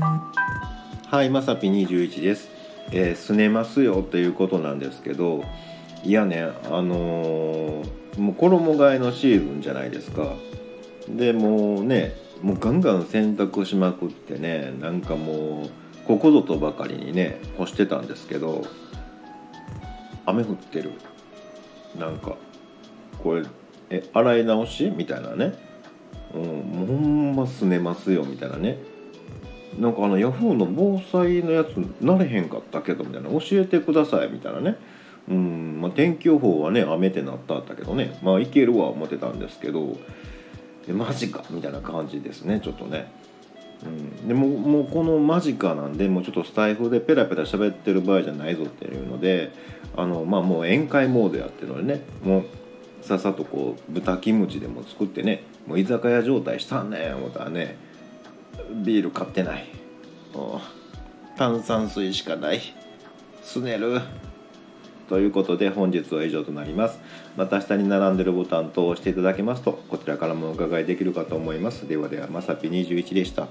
はいまさぴ21です、えー、すねますよということなんですけどいやねあのーもう衣替えのシーズンじゃないですか。でもうねもうガンガン洗濯しまくってねなんかもうここぞとばかりにね干してたんですけど雨降ってる。なんかこれえ洗い直し？みたいなね。うんもうほんますねますよみたいなね。なんかあのヤフーの防災のやつなれへんかったけどみたいな教えてくださいみたいなね。うんまあ、天気予報はね雨ってなったんだけどね。まあいけるわ思ってたんですけど。えマジかみたいな感じですねちょっとね。うん、でももうこの間近なんでもうちょっとスタイフでペラペラ喋ってる場合じゃないぞっていうのであの、まあ、もう宴会モードやってるのでね。もうさっさとこう豚キムチでも作ってねもう居酒屋状態したんねん思ったらねビール買ってない。炭酸水しかない。すねる。ということで本日は以上となります。また下に並んでるボタンと押していただけますとこちらからもお伺いできるかと思います。ではではまさぴ21でした。